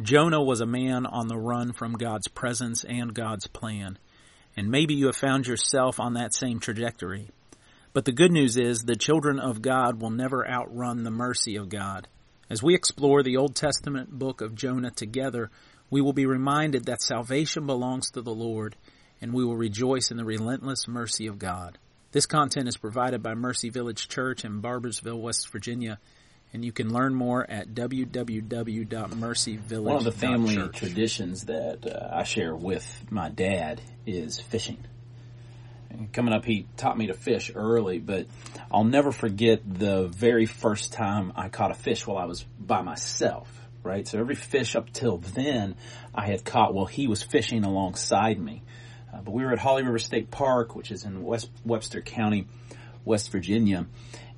Jonah was a man on the run from God's presence and God's plan. And maybe you have found yourself on that same trajectory. But the good news is the children of God will never outrun the mercy of God. As we explore the Old Testament book of Jonah together, we will be reminded that salvation belongs to the Lord, and we will rejoice in the relentless mercy of God. This content is provided by Mercy Village Church in Barboursville, West Virginia, and you can learn more at www.mercyvillage.church. One of the family traditions that uh, I share with my dad is fishing. And coming up, he taught me to fish early, but I'll never forget the very first time I caught a fish while I was by myself. Right, so every fish up till then I had caught while he was fishing alongside me. Uh, but we were at Holly River State Park, which is in West Webster County, West Virginia,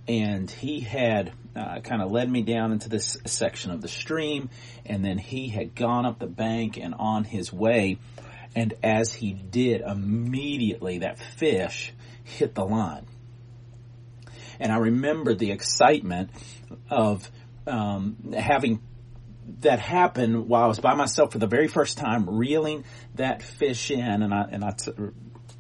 and he had uh, kind of led me down into this section of the stream, and then he had gone up the bank and on his way, and as he did, immediately that fish hit the line. And I remember the excitement of um, having that happened while I was by myself for the very first time, reeling that fish in, and I and I t-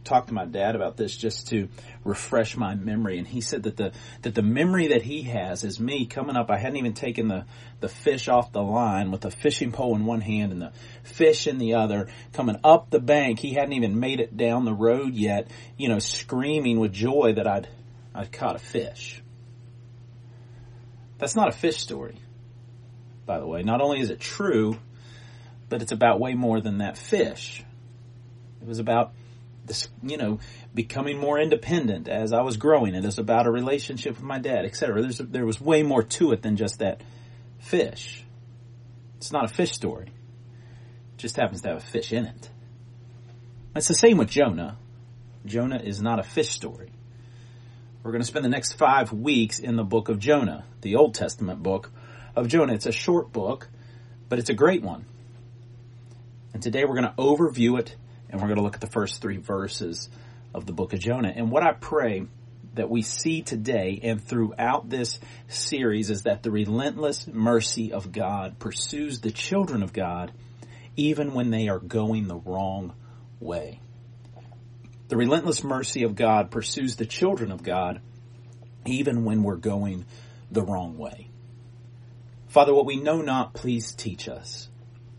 talked to my dad about this just to refresh my memory, and he said that the that the memory that he has is me coming up. I hadn't even taken the the fish off the line with the fishing pole in one hand and the fish in the other, coming up the bank. He hadn't even made it down the road yet, you know, screaming with joy that I'd I'd caught a fish. That's not a fish story by the way. Not only is it true, but it's about way more than that fish. It was about this, you know, becoming more independent as I was growing. It was about a relationship with my dad, etc. There was way more to it than just that fish. It's not a fish story. It just happens to have a fish in it. It's the same with Jonah. Jonah is not a fish story. We're going to spend the next five weeks in the book of Jonah, the Old Testament book, of Jonah. It's a short book, but it's a great one. And today we're going to overview it and we're going to look at the first three verses of the book of Jonah. And what I pray that we see today and throughout this series is that the relentless mercy of God pursues the children of God even when they are going the wrong way. The relentless mercy of God pursues the children of God even when we're going the wrong way. Father, what we know not, please teach us.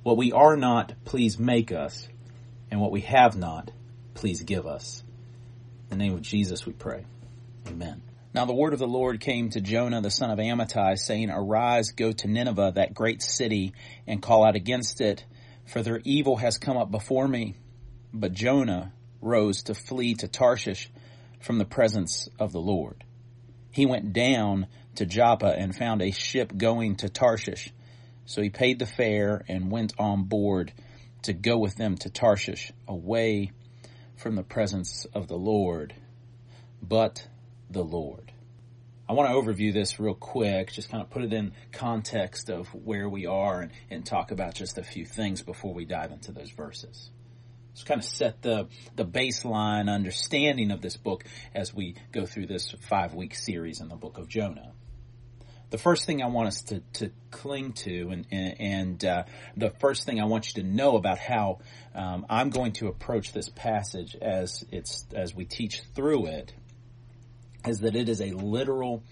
What we are not, please make us. And what we have not, please give us. In the name of Jesus we pray. Amen. Now the word of the Lord came to Jonah the son of Amittai, saying, Arise, go to Nineveh, that great city, and call out against it, for their evil has come up before me. But Jonah rose to flee to Tarshish from the presence of the Lord. He went down to Joppa and found a ship going to Tarshish. So he paid the fare and went on board to go with them to Tarshish, away from the presence of the Lord, but the Lord. I want to overview this real quick, just kind of put it in context of where we are and, and talk about just a few things before we dive into those verses. Just kind of set the, the baseline understanding of this book as we go through this five week series in the book of Jonah the first thing I want us to, to cling to and, and uh, the first thing I want you to know about how um, I'm going to approach this passage as it's as we teach through it is that it is a literal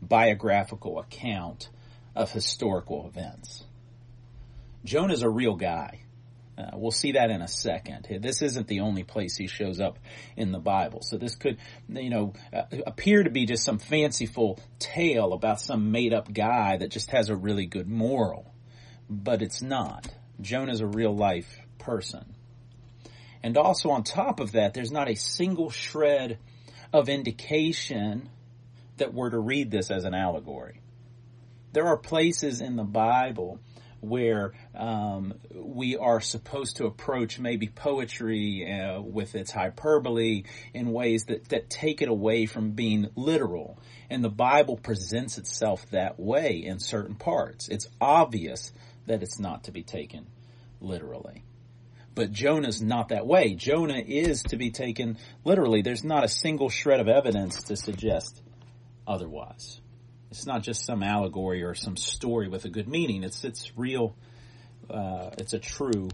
biographical account of historical events. Jonah is a real guy. Uh, we'll see that in a second. This isn't the only place he shows up in the Bible. So this could, you know, uh, appear to be just some fanciful tale about some made up guy that just has a really good moral. But it's not. Jonah's a real life person. And also on top of that, there's not a single shred of indication that we're to read this as an allegory. There are places in the Bible where um, we are supposed to approach maybe poetry uh, with its hyperbole in ways that, that take it away from being literal. And the Bible presents itself that way in certain parts. It's obvious that it's not to be taken literally. But Jonah's not that way. Jonah is to be taken literally. There's not a single shred of evidence to suggest otherwise. It's not just some allegory or some story with a good meaning. It's it's real uh, it's a true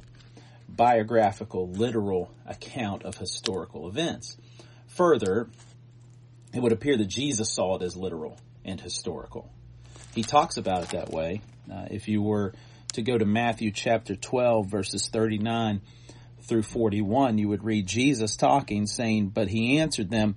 biographical, literal account of historical events. Further, it would appear that Jesus saw it as literal and historical. He talks about it that way. Uh, if you were to go to Matthew chapter 12 verses 39 through 41, you would read Jesus talking saying, but he answered them,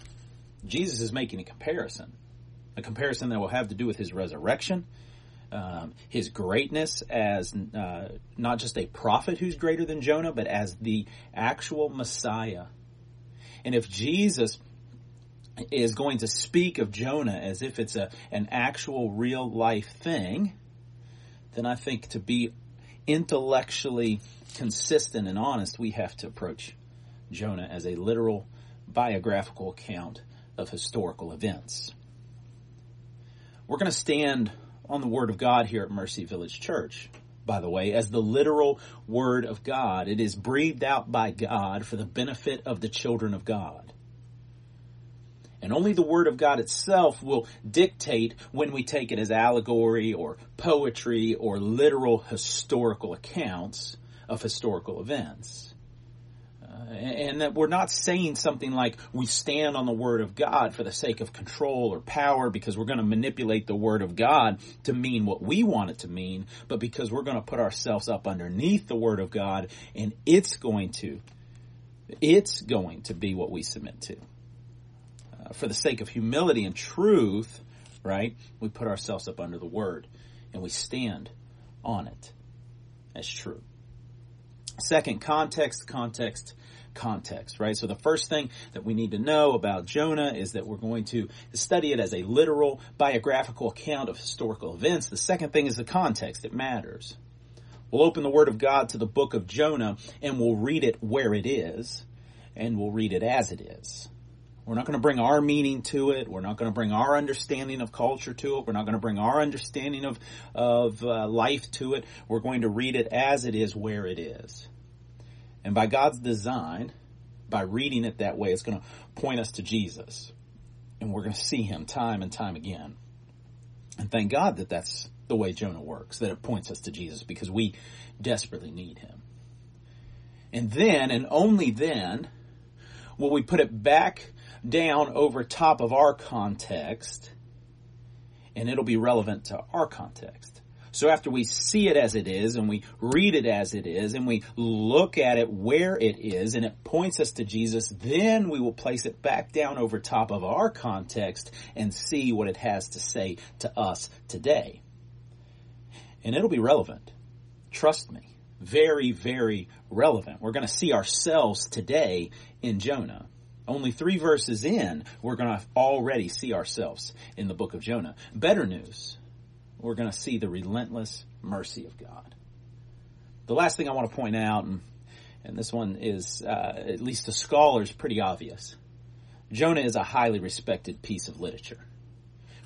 Jesus is making a comparison, a comparison that will have to do with his resurrection, um, his greatness as uh, not just a prophet who's greater than Jonah, but as the actual Messiah. And if Jesus is going to speak of Jonah as if it's a an actual real life thing, then I think to be intellectually consistent and honest, we have to approach Jonah as a literal biographical account of historical events. We're going to stand on the Word of God here at Mercy Village Church, by the way, as the literal Word of God. It is breathed out by God for the benefit of the children of God. And only the Word of God itself will dictate when we take it as allegory or poetry or literal historical accounts of historical events and that we're not saying something like we stand on the Word of God for the sake of control or power because we're going to manipulate the Word of God to mean what we want it to mean, but because we're going to put ourselves up underneath the Word of God and it's going to, it's going to be what we submit to. Uh, for the sake of humility and truth, right, we put ourselves up under the Word and we stand on it as true. Second, context, context, context, right? So the first thing that we need to know about Jonah is that we're going to study it as a literal biographical account of historical events. The second thing is the context. It matters. We'll open the Word of God to the book of Jonah and we'll read it where it is and we'll read it as it is. We're not going to bring our meaning to it. We're not going to bring our understanding of culture to it. We're not going to bring our understanding of, of uh, life to it. We're going to read it as it is where it is. And by God's design, by reading it that way, it's going to point us to Jesus. And we're going to see him time and time again. And thank God that that's the way Jonah works, that it points us to Jesus because we desperately need him. And then, and only then, will we put it back down over top of our context and it'll be relevant to our context. So after we see it as it is and we read it as it is and we look at it where it is and it points us to Jesus, then we will place it back down over top of our context and see what it has to say to us today. And it'll be relevant. Trust me. Very, very relevant. We're going to see ourselves today in Jonah. Only three verses in, we're going to already see ourselves in the book of Jonah. Better news we're going to see the relentless mercy of God. The last thing I want to point out, and, and this one is, uh, at least to scholars, pretty obvious. Jonah is a highly respected piece of literature.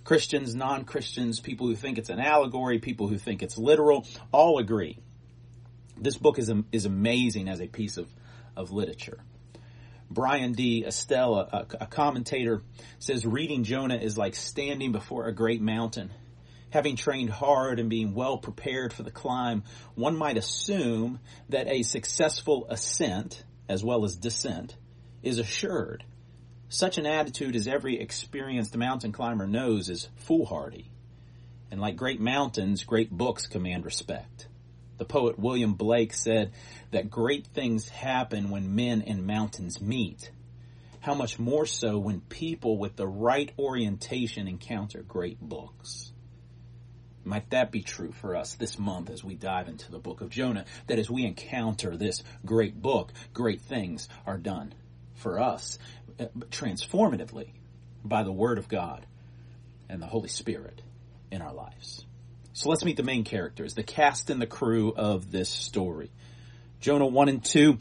Christians, non-Christians, people who think it's an allegory, people who think it's literal, all agree. This book is, is amazing as a piece of, of literature. Bryan D. Estelle, a, a commentator, says reading Jonah is like standing before a great mountain Having trained hard and being well prepared for the climb, one might assume that a successful ascent, as well as descent, is assured. Such an attitude as every experienced mountain climber knows is foolhardy. And like great mountains, great books command respect. The poet William Blake said that great things happen when men and mountains meet. How much more so when people with the right orientation encounter great books. Might that be true for us this month as we dive into the book of Jonah? That as we encounter this great book, great things are done for us uh, transformatively by the Word of God and the Holy Spirit in our lives. So let's meet the main characters, the cast and the crew of this story. Jonah 1 and 2.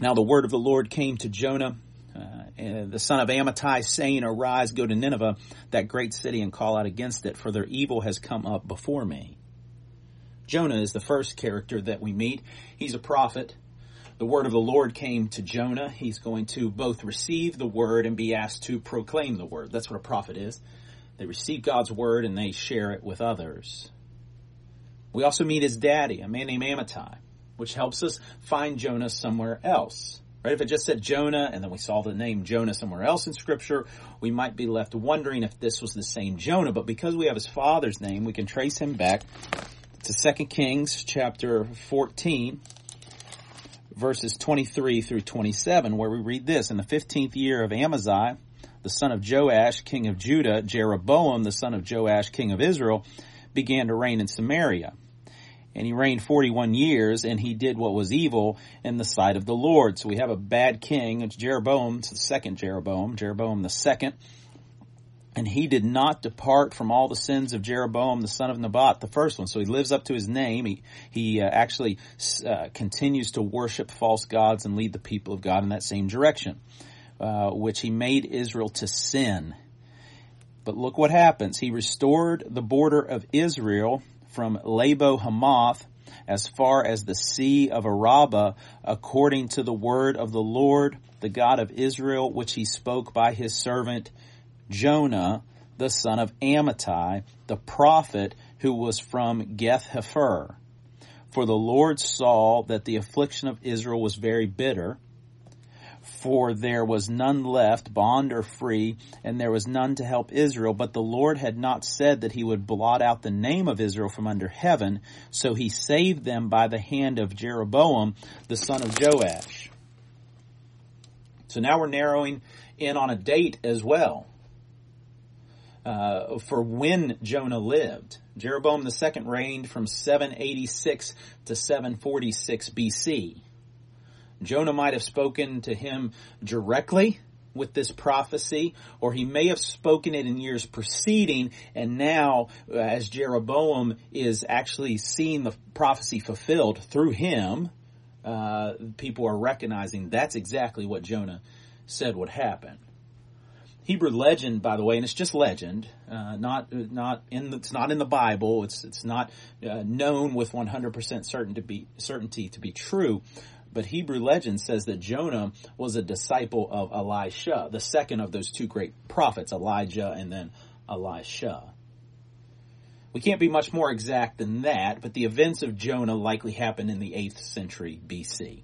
Now the word of the Lord came to Jonah, uh, the son of Amittai, saying, Arise, go to Nineveh, that great city, and call out against it, for their evil has come up before me. Jonah is the first character that we meet. He's a prophet. The word of the Lord came to Jonah. He's going to both receive the word and be asked to proclaim the word. That's what a prophet is. They receive God's word and they share it with others. We also meet his daddy, a man named Amittai, which helps us find Jonah somewhere else. Right? If it just said Jonah and then we saw the name Jonah somewhere else in scripture, we might be left wondering if this was the same Jonah. But because we have his father's name, we can trace him back to 2 Kings chapter 14 verses 23 through 27 where we read this. In the 15th year of Amaziah, the son of Joash, king of Judah, Jeroboam, the son of Joash, king of Israel, began to reign in Samaria. And he reigned 41 years, and he did what was evil in the sight of the Lord. So we have a bad king. It's Jeroboam. It's the second Jeroboam, Jeroboam the second. And he did not depart from all the sins of Jeroboam, the son of Nebat, the first one. So he lives up to his name. He, he uh, actually uh, continues to worship false gods and lead the people of God in that same direction. Uh, which he made Israel to sin. But look what happens. He restored the border of Israel from Lebo Hamath as far as the sea of Arabah, according to the word of the Lord, the God of Israel, which he spoke by his servant Jonah, the son of Amittai, the prophet who was from Gath Hepher. For the Lord saw that the affliction of Israel was very bitter, for there was none left, bond or free, and there was none to help Israel. But the Lord had not said that he would blot out the name of Israel from under heaven, so he saved them by the hand of Jeroboam, the son of Joash. So now we're narrowing in on a date as well. Uh, for when Jonah lived. Jeroboam II reigned from 786 to 746 BC. Jonah might have spoken to him directly with this prophecy, or he may have spoken it in years preceding, and now, uh, as Jeroboam is actually seeing the prophecy fulfilled through him, uh, people are recognizing that's exactly what Jonah said would happen. Hebrew legend, by the way, and it's just legend, uh, not not in the, it's not in the Bible. It's it's not uh, known with 100% certain to be certainty to be true. But Hebrew legend says that Jonah was a disciple of Elisha, the second of those two great prophets, Elijah and then Elisha. We can't be much more exact than that, but the events of Jonah likely happened in the 8th century BC.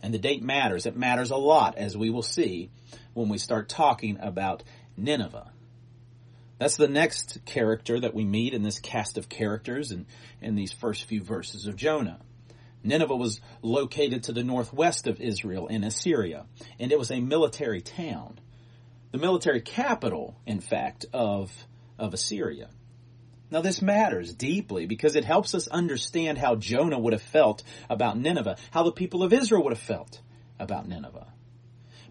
And the date matters. It matters a lot, as we will see when we start talking about Nineveh. That's the next character that we meet in this cast of characters in, in these first few verses of Jonah. Nineveh was located to the northwest of Israel in Assyria, and it was a military town. The military capital, in fact, of, of Assyria. Now this matters deeply because it helps us understand how Jonah would have felt about Nineveh, how the people of Israel would have felt about Nineveh.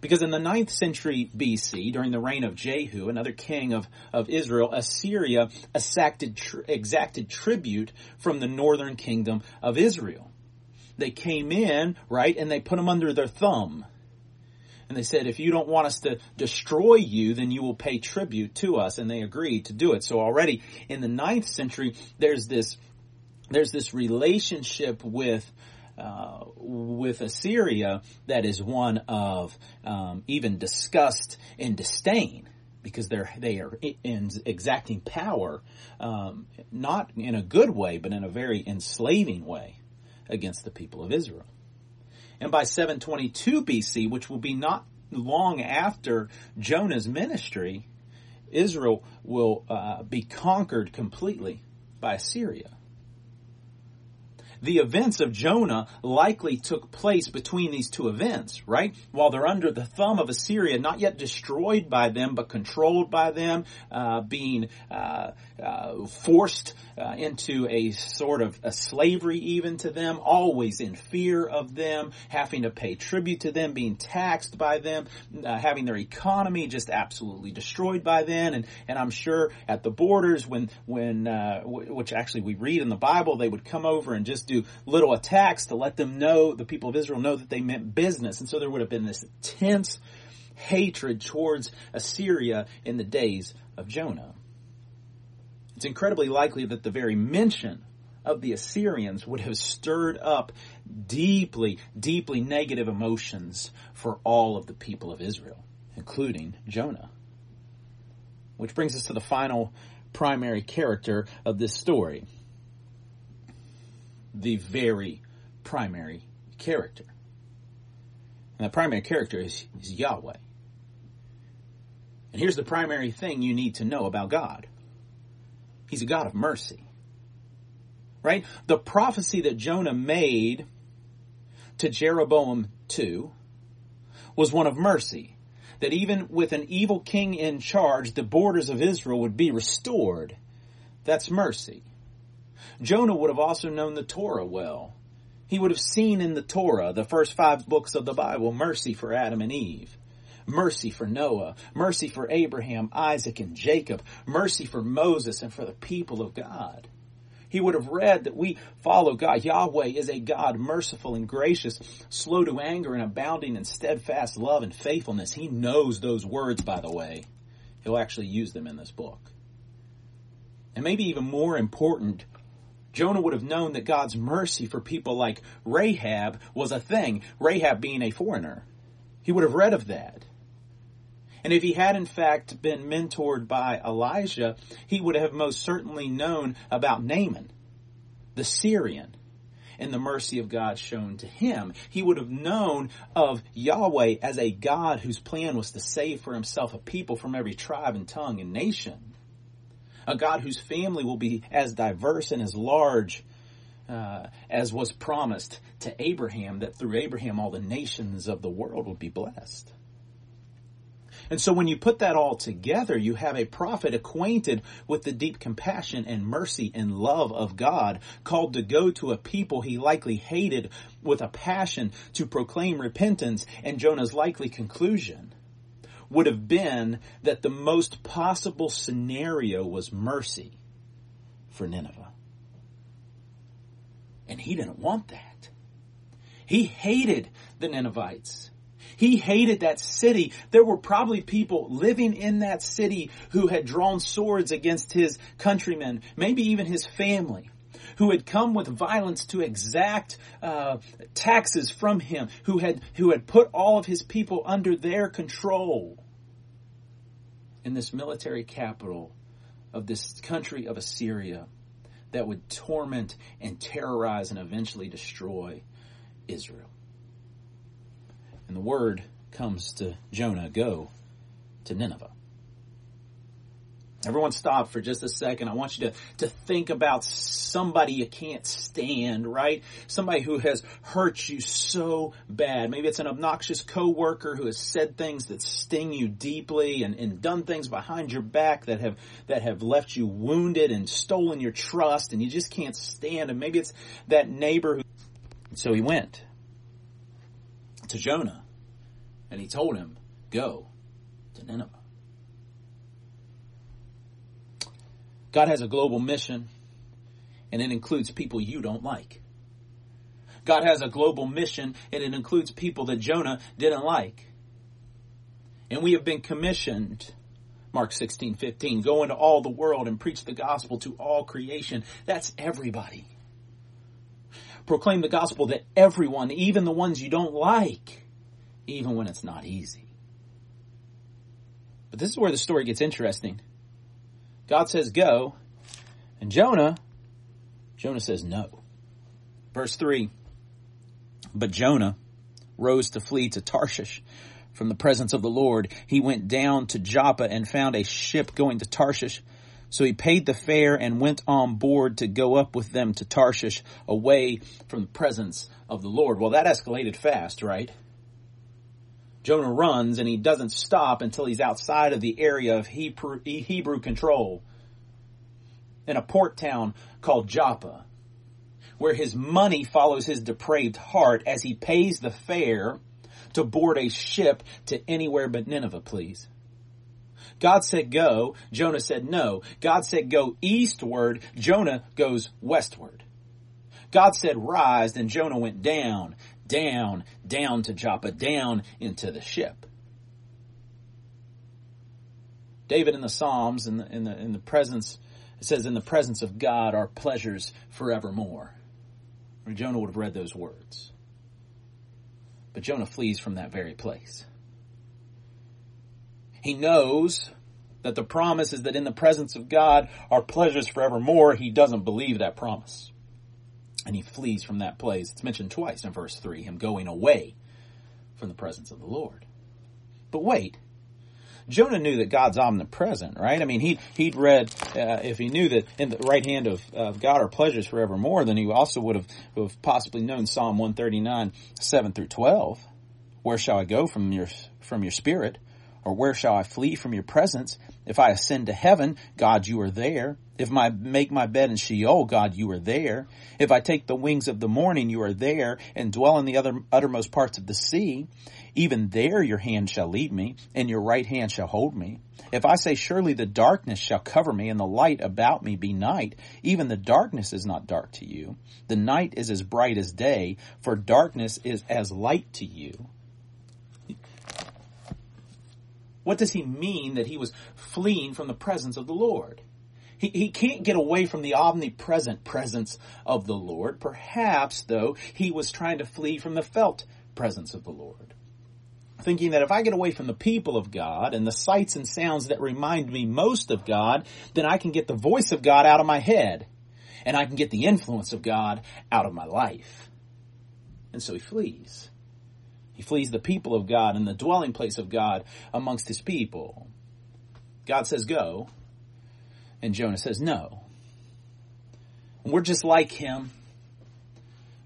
Because in the 9th century BC, during the reign of Jehu, another king of, of Israel, Assyria exacted, exacted tribute from the northern kingdom of Israel. They came in, right, and they put them under their thumb. And they said, if you don't want us to destroy you, then you will pay tribute to us. And they agreed to do it. So already in the ninth century, there's this, there's this relationship with, uh, with Assyria that is one of um, even disgust and disdain because they're they are in exacting power, um, not in a good way, but in a very enslaving way against the people of Israel. And by 722 BC, which will be not long after Jonah's ministry, Israel will uh, be conquered completely by Assyria. the events of Jonah likely took place between these two events, right? While they're under the thumb of Assyria, not yet destroyed by them, but controlled by them, uh, being uh, uh, forced uh, into a sort of a slavery even to them, always in fear of them, having to pay tribute to them, being taxed by them, uh, having their economy just absolutely destroyed by them, and and I'm sure at the borders when when uh, w- which actually we read in the Bible, they would come over and just do little attacks to let them know the people of Israel know that they meant business, and so there would have been this intense hatred towards Assyria in the days of Jonah. It's incredibly likely that the very mention of the Assyrians would have stirred up deeply, deeply negative emotions for all of the people of Israel, including Jonah. Which brings us to the final primary character of this story. The very primary character. And the primary character is, is Yahweh. And here's the primary thing you need to know about God. He's a God of mercy. Right? The prophecy that Jonah made to Jeroboam 2 was one of mercy. That even with an evil king in charge, the borders of Israel would be restored. That's mercy. Jonah would have also known the Torah well. He would have seen in the Torah, the first five books of the Bible, mercy for Adam and Eve mercy for Noah, mercy for Abraham, Isaac, and Jacob, mercy for Moses and for the people of God. He would have read that we follow God. Yahweh is a God merciful and gracious, slow to anger and abounding in steadfast love and faithfulness. He knows those words, by the way. He'll actually use them in this book. And maybe even more important, Jonah would have known that God's mercy for people like Rahab was a thing, Rahab being a foreigner. He would have read of that. And if he had in fact been mentored by Elijah, he would have most certainly known about Naaman, the Syrian, and the mercy of God shown to him. He would have known of Yahweh as a God whose plan was to save for himself a people from every tribe and tongue and nation. A God whose family will be as diverse and as large uh, as was promised to Abraham, that through Abraham all the nations of the world would be blessed. And so when you put that all together, you have a prophet acquainted with the deep compassion and mercy and love of God, called to go to a people he likely hated with a passion to proclaim repentance, and Jonah's likely conclusion would have been that the most possible scenario was mercy for Nineveh. And he didn't want that. He hated the Ninevites. He hated that city. There were probably people living in that city who had drawn swords against his countrymen, maybe even his family, who had come with violence to exact uh, taxes from him, who had who had put all of his people under their control. In this military capital of this country of Assyria that would torment and terrorize and eventually destroy Israel. And the word comes to Jonah, go to Nineveh. Everyone stop for just a second. I want you to, to think about somebody you can't stand, right? Somebody who has hurt you so bad. Maybe it's an obnoxious coworker who has said things that sting you deeply and, and done things behind your back that have, that have left you wounded and stolen your trust and you just can't stand. And maybe it's that neighbor who, so he went to Jonah and he told him, Go to Nineveh. God has a global mission, and it includes people you don't like. God has a global mission, and it includes people that Jonah didn't like. And we have been commissioned, Mark 16, 15, go into all the world and preach the gospel to all creation. That's everybody. Proclaim the gospel to everyone, even the ones you don't like even when it's not easy. But this is where the story gets interesting. God says go, and Jonah, Jonah says no. Verse 3 But Jonah rose to flee to Tarshish from the presence of the Lord. He went down to Joppa and found a ship going to Tarshish. So he paid the fare and went on board to go up with them to Tarshish away from the presence of the Lord. Well, that escalated fast, right? Jonah runs and he doesn't stop until he's outside of the area of Hebrew, Hebrew control in a port town called Joppa, where his money follows his depraved heart as he pays the fare to board a ship to anywhere but Nineveh, please. God said go, Jonah said no. God said go eastward, Jonah goes westward. God said rise, then Jonah went down, down, down to Joppa, down into the ship. David in the Psalms, in the, in the, in the presence, it says, in the presence of God are pleasures forevermore. Jonah would have read those words. But Jonah flees from that very place. He knows that the promise is that in the presence of God are pleasures forevermore. He doesn't believe that promise. And he flees from that place. It's mentioned twice in verse 3, him going away from the presence of the Lord. But wait, Jonah knew that God's omnipresent, right? I mean, he he'd read uh, if he knew that in the right hand of, of God are pleasures forevermore, then he also would have, would have possibly known Psalm one thirty nine seven through twelve. Where shall I go from your from your spirit? Or where shall I flee from your presence? If I ascend to heaven, God, you are there. If I make my bed in Sheol, God, you are there. If I take the wings of the morning, you are there, and dwell in the other uttermost parts of the sea. Even there your hand shall lead me, and your right hand shall hold me. If I say, surely the darkness shall cover me, and the light about me be night, even the darkness is not dark to you. The night is as bright as day, for darkness is as light to you. What does he mean that he was fleeing from the presence of the Lord? He, he can't get away from the omnipresent presence of the Lord. Perhaps, though, he was trying to flee from the felt presence of the Lord thinking that if I get away from the people of God and the sights and sounds that remind me most of God, then I can get the voice of God out of my head and I can get the influence of God out of my life. And so he flees. He flees the people of God and the dwelling place of God amongst his people. God says go, and Jonah says no. And we're just like him.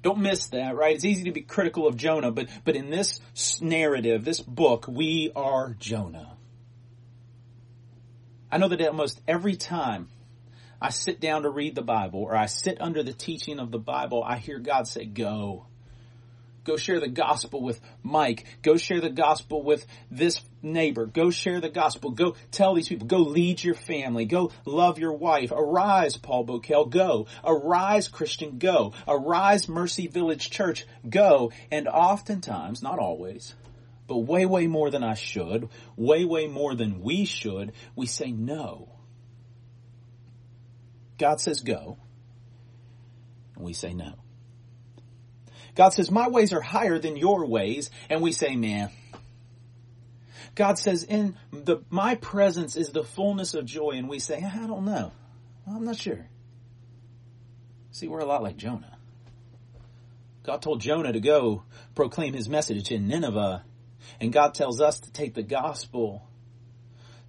Don't miss that, right? It's easy to be critical of Jonah, but, but in this narrative, this book, we are Jonah. I know that almost every time I sit down to read the Bible or I sit under the teaching of the Bible, I hear God say, go. Go share the gospel with Mike. Go share the gospel with this neighbor. Go share the gospel. Go tell these people. Go lead your family. Go love your wife. Arise, Paul Bokel. Go. Arise, Christian. Go. Arise, Mercy Village Church. Go. And oftentimes, not always, but way, way more than I should, way, way more than we should, we say no. God says go, and we say no. God says, my ways are higher than your ways. And we say, man. God says, in the, my presence is the fullness of joy. And we say, I don't know. I'm not sure. See, we're a lot like Jonah. God told Jonah to go proclaim his message in Nineveh. And God tells us to take the gospel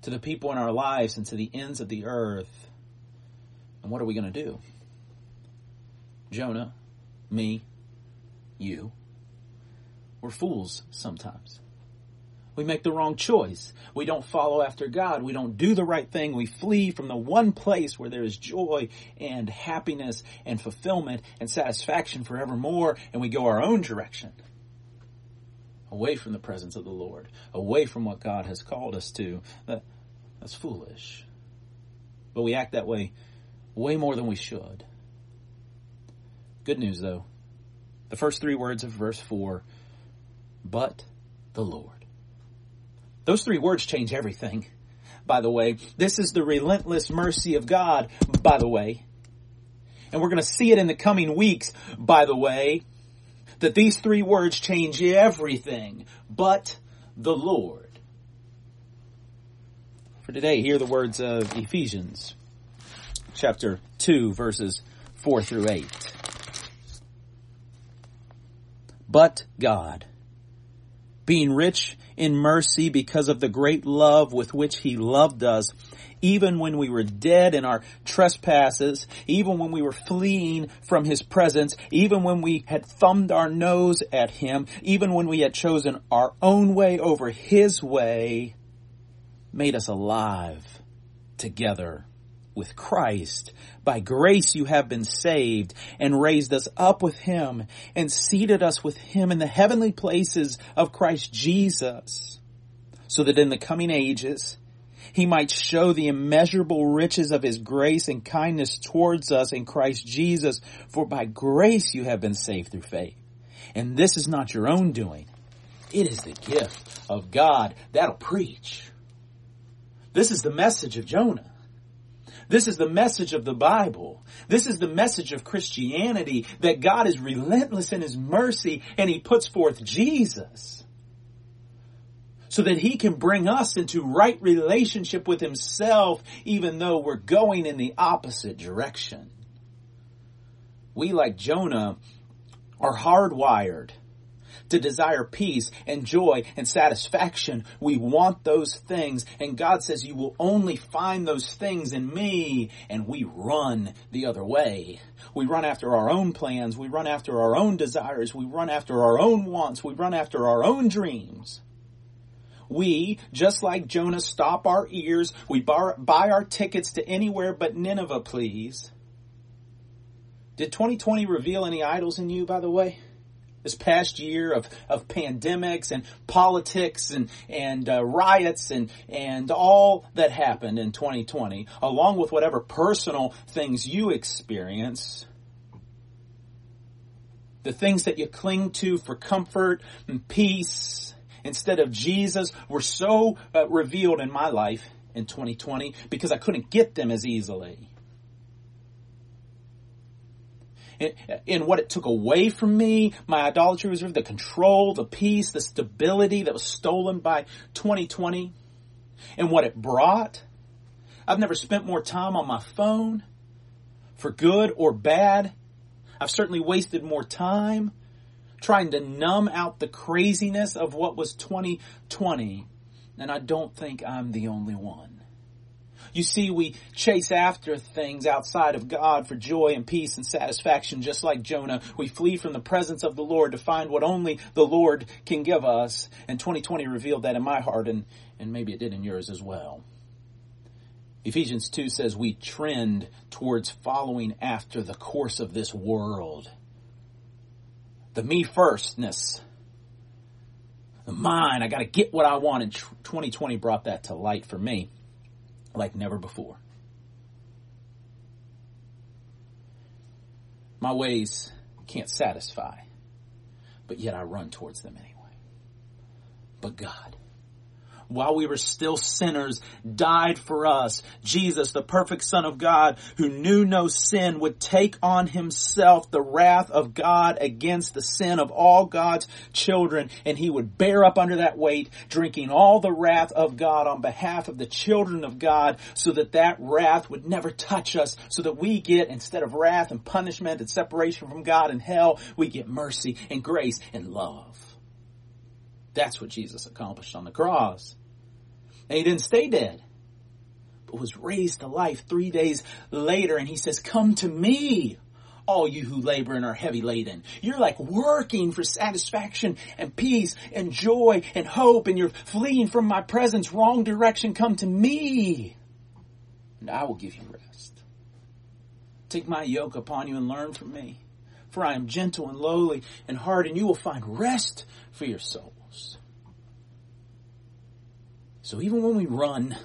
to the people in our lives and to the ends of the earth. And what are we going to do? Jonah, me, you. We're fools sometimes. We make the wrong choice. We don't follow after God. We don't do the right thing. We flee from the one place where there is joy and happiness and fulfillment and satisfaction forevermore, and we go our own direction. Away from the presence of the Lord, away from what God has called us to. That, that's foolish. But we act that way way more than we should. Good news though, the first three words of verse 4, but the Lord. Those three words change everything, by the way. This is the relentless mercy of God, by the way. And we're going to see it in the coming weeks, by the way, that these three words change everything, but the Lord. For today, hear the words of Ephesians chapter 2 verses 4 through 8 but God, being rich in mercy because of the great love with which he loved us, even when we were dead in our trespasses, even when we were fleeing from his presence, even when we had thumbed our nose at him, even when we had chosen our own way over his way, made us alive together with Christ. By grace you have been saved and raised us up with him and seated us with him in the heavenly places of Christ Jesus so that in the coming ages he might show the immeasurable riches of his grace and kindness towards us in Christ Jesus. For by grace you have been saved through faith. And this is not your own doing. It is the gift of God that'll preach. This is the message of Jonah. This is the message of the Bible. This is the message of Christianity that God is relentless in His mercy and He puts forth Jesus so that He can bring us into right relationship with Himself even though we're going in the opposite direction. We, like Jonah, are hardwired to desire peace and joy and satisfaction. We want those things. And God says, you will only find those things in me. And we run the other way. We run after our own plans. We run after our own desires. We run after our own wants. We run after our own dreams. We, just like Jonah, stop our ears. We bar, buy our tickets to anywhere but Nineveh, please. Did 2020 reveal any idols in you, by the way? This past year of, of pandemics and politics and, and uh, riots and, and all that happened in 2020, along with whatever personal things you experience, the things that you cling to for comfort and peace instead of Jesus were so uh, revealed in my life in 2020 because I couldn't get them as easily in, what it took away from me. My idolatry was the control, the peace, the stability that was stolen by 2020 and what it brought. I've never spent more time on my phone for good or bad. I've certainly wasted more time trying to numb out the craziness of what was 2020. And I don't think I'm the only one. You see, we chase after things outside of God for joy and peace and satisfaction, just like Jonah. We flee from the presence of the Lord to find what only the Lord can give us. And 2020 revealed that in my heart, and, and maybe it did in yours as well. Ephesians 2 says we trend towards following after the course of this world. The me firstness. The mine. I gotta get what I want. And 2020 brought that to light for me like never before. My ways can't satisfy, but yet I run towards them anyway. But God, while we were still sinners, died for us. Jesus, the perfect Son of God, who knew no sin, would take on himself the wrath of God against the sin of all God's children, and he would bear up under that weight, drinking all the wrath of God on behalf of the children of God, so that that wrath would never touch us, so that we get, instead of wrath and punishment and separation from God and hell, we get mercy and grace and love. That's what Jesus accomplished on the cross. And he didn't stay dead, but was raised to life three days later. And he says, come to me, all you who labor and are heavy laden. You're like working for satisfaction and peace and joy and hope and you're fleeing from my presence, wrong direction. Come to me and I will give you rest. Take my yoke upon you and learn from me. For I am gentle and lowly in heart and you will find rest for your soul. So even when we run,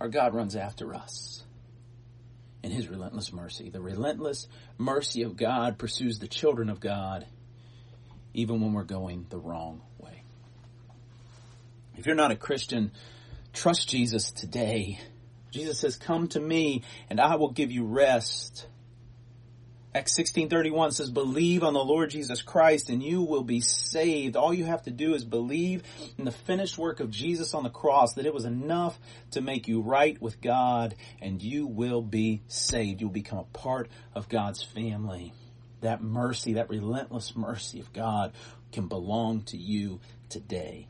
our God runs after us in his relentless mercy. The relentless mercy of God pursues the children of God even when we're going the wrong way. If you're not a Christian, trust Jesus today. Jesus says, come to me and I will give you rest. Acts 16:31 says believe on the Lord Jesus Christ and you will be saved. All you have to do is believe in the finished work of Jesus on the cross that it was enough to make you right with God and you will be saved. You'll become a part of God's family. that mercy, that relentless mercy of God can belong to you today.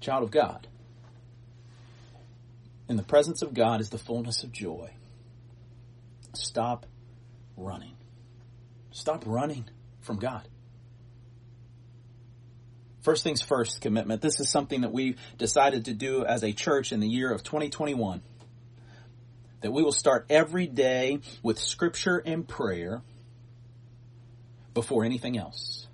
Child of God, in the presence of God is the fullness of joy. Stop running. Stop running from God. First things first commitment. This is something that we decided to do as a church in the year of 2021. That we will start every day with scripture and prayer before anything else.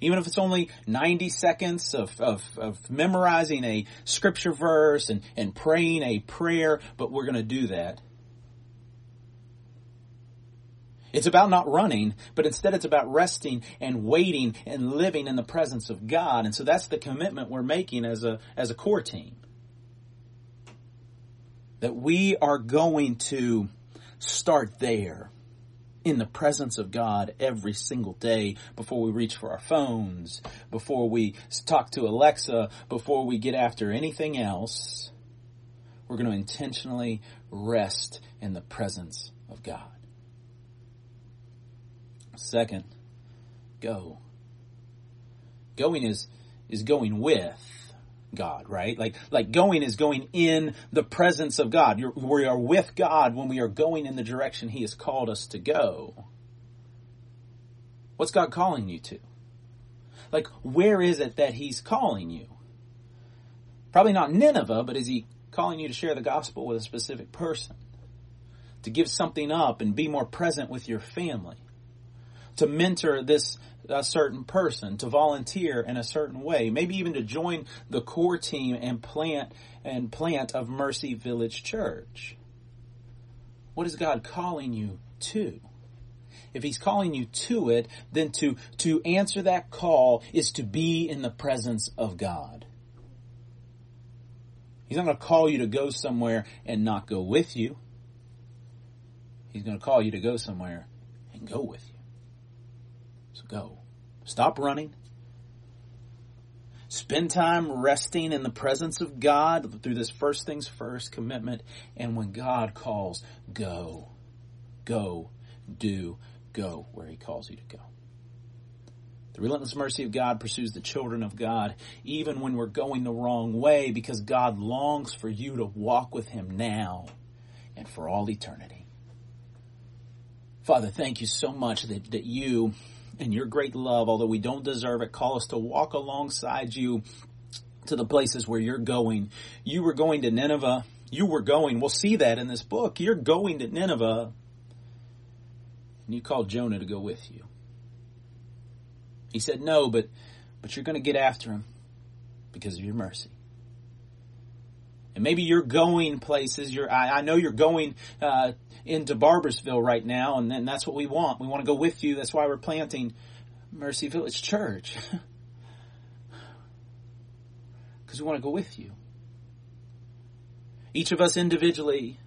Even if it's only 90 seconds of, of, of memorizing a scripture verse and, and praying a prayer, but we're going to do that It's about not running, but instead it's about resting and waiting and living in the presence of God. And so that's the commitment we're making as a, as a core team. That we are going to start there in the presence of God every single day before we reach for our phones, before we talk to Alexa, before we get after anything else. We're going to intentionally rest in the presence of God. Second, go. Going is, is going with God, right? Like, like going is going in the presence of God. You're, we are with God when we are going in the direction He has called us to go. What's God calling you to? Like, where is it that He's calling you? Probably not Nineveh, but is He calling you to share the gospel with a specific person? To give something up and be more present with your family? To mentor this a certain person, to volunteer in a certain way, maybe even to join the core team and plant and plant of Mercy Village Church. What is God calling you to? If he's calling you to it, then to, to answer that call is to be in the presence of God. He's not going to call you to go somewhere and not go with you. He's going to call you to go somewhere and go with you. Go. Stop running. Spend time resting in the presence of God through this first things first commitment. And when God calls, go. Go. Do. Go where He calls you to go. The relentless mercy of God pursues the children of God even when we're going the wrong way because God longs for you to walk with Him now and for all eternity. Father, thank you so much that, that you and your great love, although we don't deserve it, call us to walk alongside you to the places where you're going. You were going to Nineveh. You were going. We'll see that in this book. You're going to Nineveh. And you called Jonah to go with you. He said, no, but, but you're going to get after him because of your mercy. And maybe you're going places. You're, I, I know you're going uh, into Barboursville right now, and then that's what we want. We want to go with you. That's why we're planting Mercy Village Church. Because we want to go with you. Each of us individually,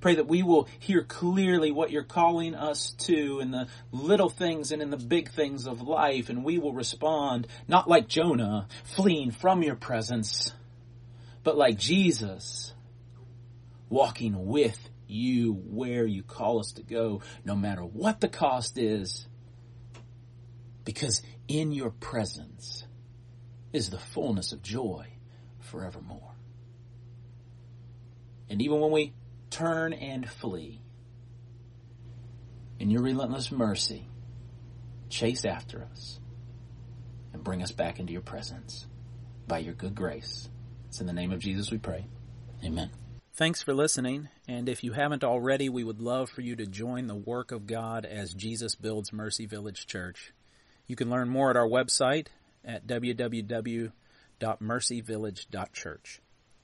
pray that we will hear clearly what you're calling us to in the little things and in the big things of life, and we will respond not like Jonah, fleeing from your presence, but like Jesus, walking with you where you call us to go, no matter what the cost is. Because in your presence is the fullness of joy forevermore. And even when we turn and flee, in your relentless mercy, chase after us and bring us back into your presence by your good grace. It's in the name of Jesus we pray. Amen. Thanks for listening, and if you haven't already, we would love for you to join the work of God as Jesus builds Mercy Village Church. You can learn more at our website at www.mercyvillage.church.